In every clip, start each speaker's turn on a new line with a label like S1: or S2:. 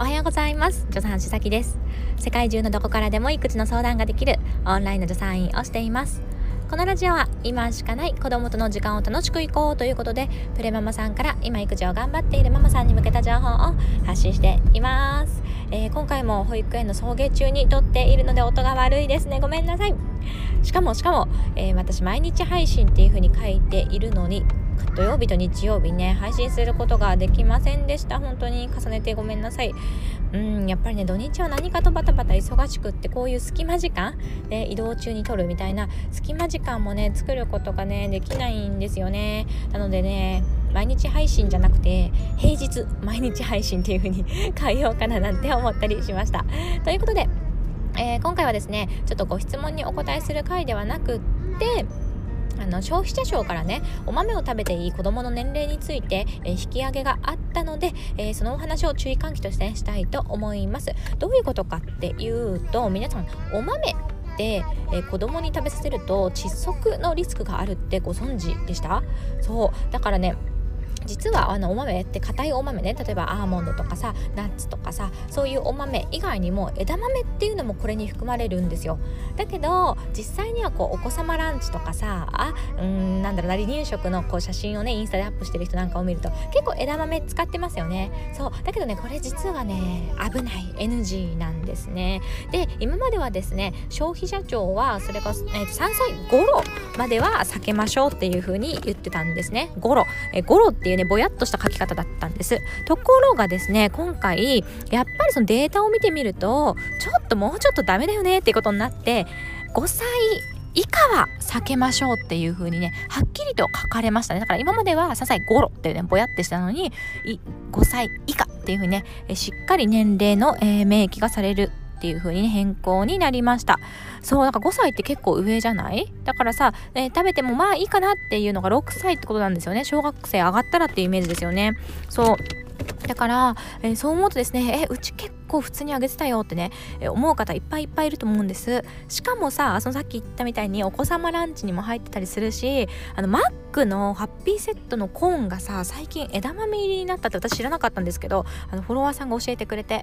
S1: おはようございます。助産師崎です。世界中のどこからでも育児の相談ができるオンラインの助産院をしています。このラジオは今しかない子供との時間を楽しくいこうということでプレママさんから今育児を頑張っているママさんに向けた情報を発信しています、えー、今回も保育園の送迎中に撮っているので音が悪いですね。ごめんなさい。しかもしかも、えー、私毎日配信っていう風に書いているのに土曜日と日曜日ね配信することができませんでした。本当に重ねてごめんなさい。うんやっぱりね土日は何かとバタバタ忙しくってこういう隙間時間で移動中に撮るみたいな隙間時間もね作ることがねできないんですよね。なのでね毎日配信じゃなくて平日毎日配信っていう風に 変えようかななんて思ったりしました。ということで、えー、今回はですねちょっとご質問にお答えする回ではなくってあの消費者庁からねお豆を食べていい子どもの年齢について、え、引き上げがあったので、えー、そのお話を注意喚起として、ね、したいと思います。どういうことかっていうと皆さんお豆で、えー、子供に食べさせると窒息のリスクがあるってご存知でした？そう。だからね実はあのお豆って硬いお豆ね。例えばアーモンドとかさナッツとかさそういうお豆以外にも枝豆っていうのもこれに含まれるんですよ。だけど実際にはこうお子様ランチとかさあうんなんだろうな離乳食のこう写真をねインスタでアップしてる人なんかを見ると結構枝豆使ってますよね。そう。だけどねこれ実はね危ない。NG なんですね。で今まではですね消費者庁はそれが、えー、3歳頃までは避けましょうっていう風に言ってたんですね。頃え頃っていうねぼやっとした書き方だったんです。ところがですね今回やっぱりそのデータを見てみるとちょっともうちょっとダメだよねっていうことになって5歳以下は避けましょうっていう風にねはっきりと書かれましたね。だから今までは3歳頃っていうねぼやってしたのに5歳以下っていう風にねしっかり年齢の、えー、免疫がされるっていう風にね変更になりました。そうなんか5歳って結構上じゃない？だからさ、えー、食べてもまあいいかなっていうのが6歳ってことなんですよね。小学生上がったらっていうイメージですよね。そう。だから、えー、そう思うとですねえうち結構普通にあげてたよってね、思う方いっぱいいっぱいいると思うんです。しかもさそのさっき言ったみたいにお子様ランチにも入ってたりするしあのマックのハッピーセットのコーンがさ最近枝豆入りになったって私知らなかったんですけどあのフォロワーさんが教えてくれて。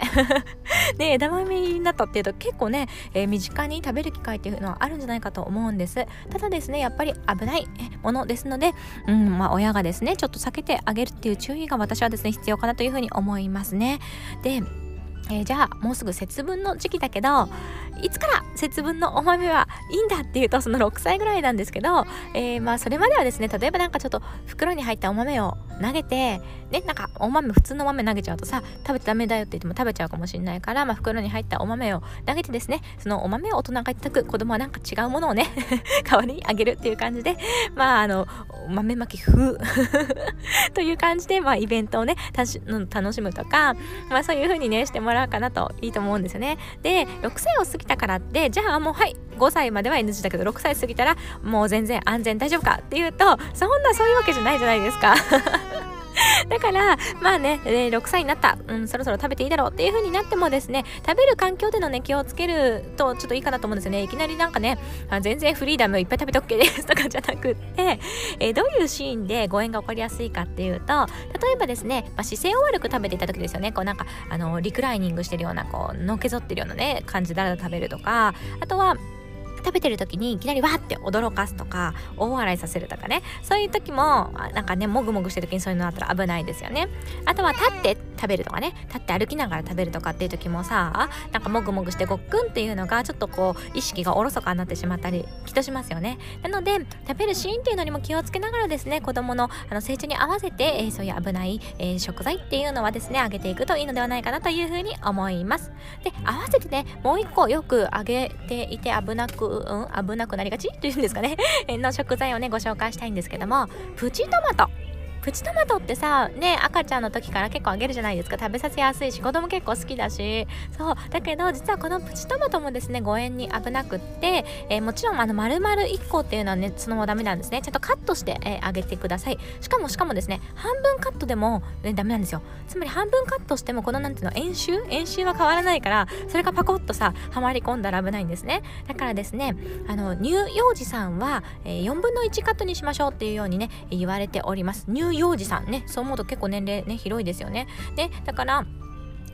S1: で 枝豆入りになったっていうと結構ね、えー、身近に食べる機会っていうのはあるんじゃないかと思うんです。ただですねやっぱり危ないものですので、うんまあ、親がですねちょっと避けてあげるっていう注意が私はですね必要かなというふうに思いますね。でえー、じゃあもうすぐ節分の時期だけどいつから節分のお豆はいいんだっていうとその6歳ぐらいなんですけど、えー、まあそれまではですね例えばなんかちょっと袋に入ったお豆を投げてねなんかお豆普通の豆投げちゃうとさ食べてダメだよって言っても食べちゃうかもしれないから、まあ、袋に入ったお豆を投げてですねそのお豆を大人がいただく子供はなんか違うものをね 代わりにあげるっていう感じでまああの豆まき風 という感じで、まあ、イベントをね楽しむとか、まあ、そういう風にねしてもらうかなといいと思うんですよね。で6歳を過ぎたからってじゃあもうはい5歳までは NG だけど6歳過ぎたらもう全然安全大丈夫かっていうとそんなそういうわけじゃないじゃないですか。だから、まあね、え6歳になった、うん、そろそろ食べていいだろうっていう風になってもですね、食べる環境でのね、気をつけるとちょっといいかなと思うんですよね。いきなりなんかね、あ全然フリーダムいっぱい食べて OK ですとかじゃなくって、えー、どういうシーンで誤嚥が起こりやすいかっていうと、例えばですね、まあ、姿勢を悪く食べていた時ですよね、こうなんか、あの、リクライニングしてるような、こう、のけぞってるようなね、感じで食べるとか、あとは、食べてる時にいきなりわーって驚かすとか大笑いさせるとかね。そういう時もなんかねもぐもぐしてる時にそういうのあったら危ないですよね。あとは立って食べるとかね立って歩きながら食べるとかっていう時もさなんかもぐもぐしてごっくんっていうのがちょっとこう意識がおろそかになってしまったりきっとしますよね。なので食べるシーンっていうのにも気をつけながらですね子供のあの成長に合わせて、えー、そういう危ない、えー、食材っていうのはですねあげていくといいのではないかなというふうに思います。で合わせてねもう一個よくあげていて危なくうん、危なくなりがちっていうんですかね。の食材をねご紹介したいんですけどもプチトマト。プチトマトってさね赤ちゃんの時から結構あげるじゃないですか。食べさせやすいし子供結構好きだし。そう。だけど実はこのプチトマトもですね誤嚥に危なくって、えー、もちろんあの丸々1個っていうのはねそのままダメなんですね。ちゃんとカットして、えー、あげてください。しかもしかもですね半分カットでも、ね、ダメなんですよ。つまり半分カットしてもこのなんていうの円周？円周は変わらないからそれがパコッとさはまり込んだら危ないんですね。だからですねあの乳幼児さんは、えー、4分の1カットにしましょうっていうようにね言われております。乳幼児さんねそう思うと結構年齢ね広いですよね。でだから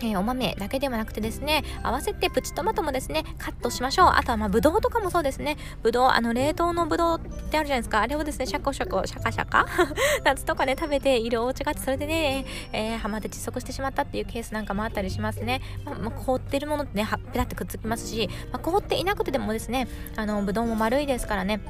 S1: えー、お豆だけではなくてですね合わせてプチトマトもですねカットしましょう。あとはまあぶどうとかもそうですね。ぶどうあの冷凍のぶどうってあるじゃないですか。あれをですねシャコシャコシャカシャカ？夏とかね食べているお家があってそれでね、えー、ハマって窒息してしまったっていうケースなんかもあったりしますね、まあ、まあ、凍ってるものってねペタってくっつきますし、まあ、凍っていなくてでもですねあのぶどうも丸いですからね。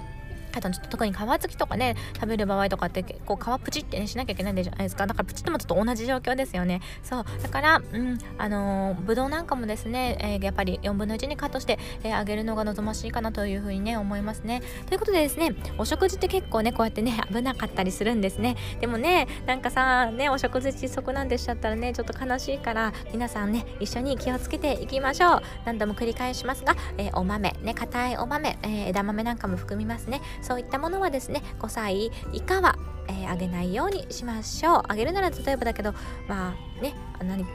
S1: あとちょっと特に皮付きとかね食べる場合とかって結構皮プチってねしなきゃいけないんじゃないですか？だからプチトマトと同じ状況ですよね。そう。だからうんあのー、ぶどうなんかもですね、えー、やっぱり4分の1にカットして、えー、あげるのが望ましいかなというふうにね思いますね。ということでですねお食事って結構ねこうやってね危なかったりするんですね。でもねなんかさねお食事窒息なんでしちゃったらねちょっと悲しいから皆さんね一緒に気をつけていきましょう。何度も繰り返しますが、えお豆ね硬いお豆、え枝豆なんかも含みますね。そういったものはですね5歳以下は、えー、あげないようにしましょう。あげるなら例えばだけどまあね何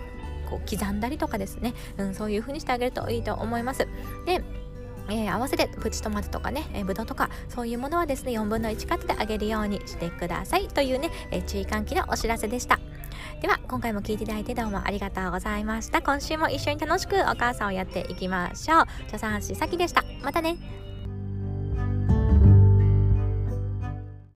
S1: こう刻んだりとかですね、うん、そういう風にしてあげるといいと思います。でえー、合わせてプチトマトとかね、えー、ぶどうとかそういうものはですね4分の1カットであげるようにしてください。というね、えー、注意喚起のお知らせでした。では今回も聞いていただいてどうもありがとうございました。今週も一緒に楽しくお母さんをやっていきましょう。助産師さきでした。またね。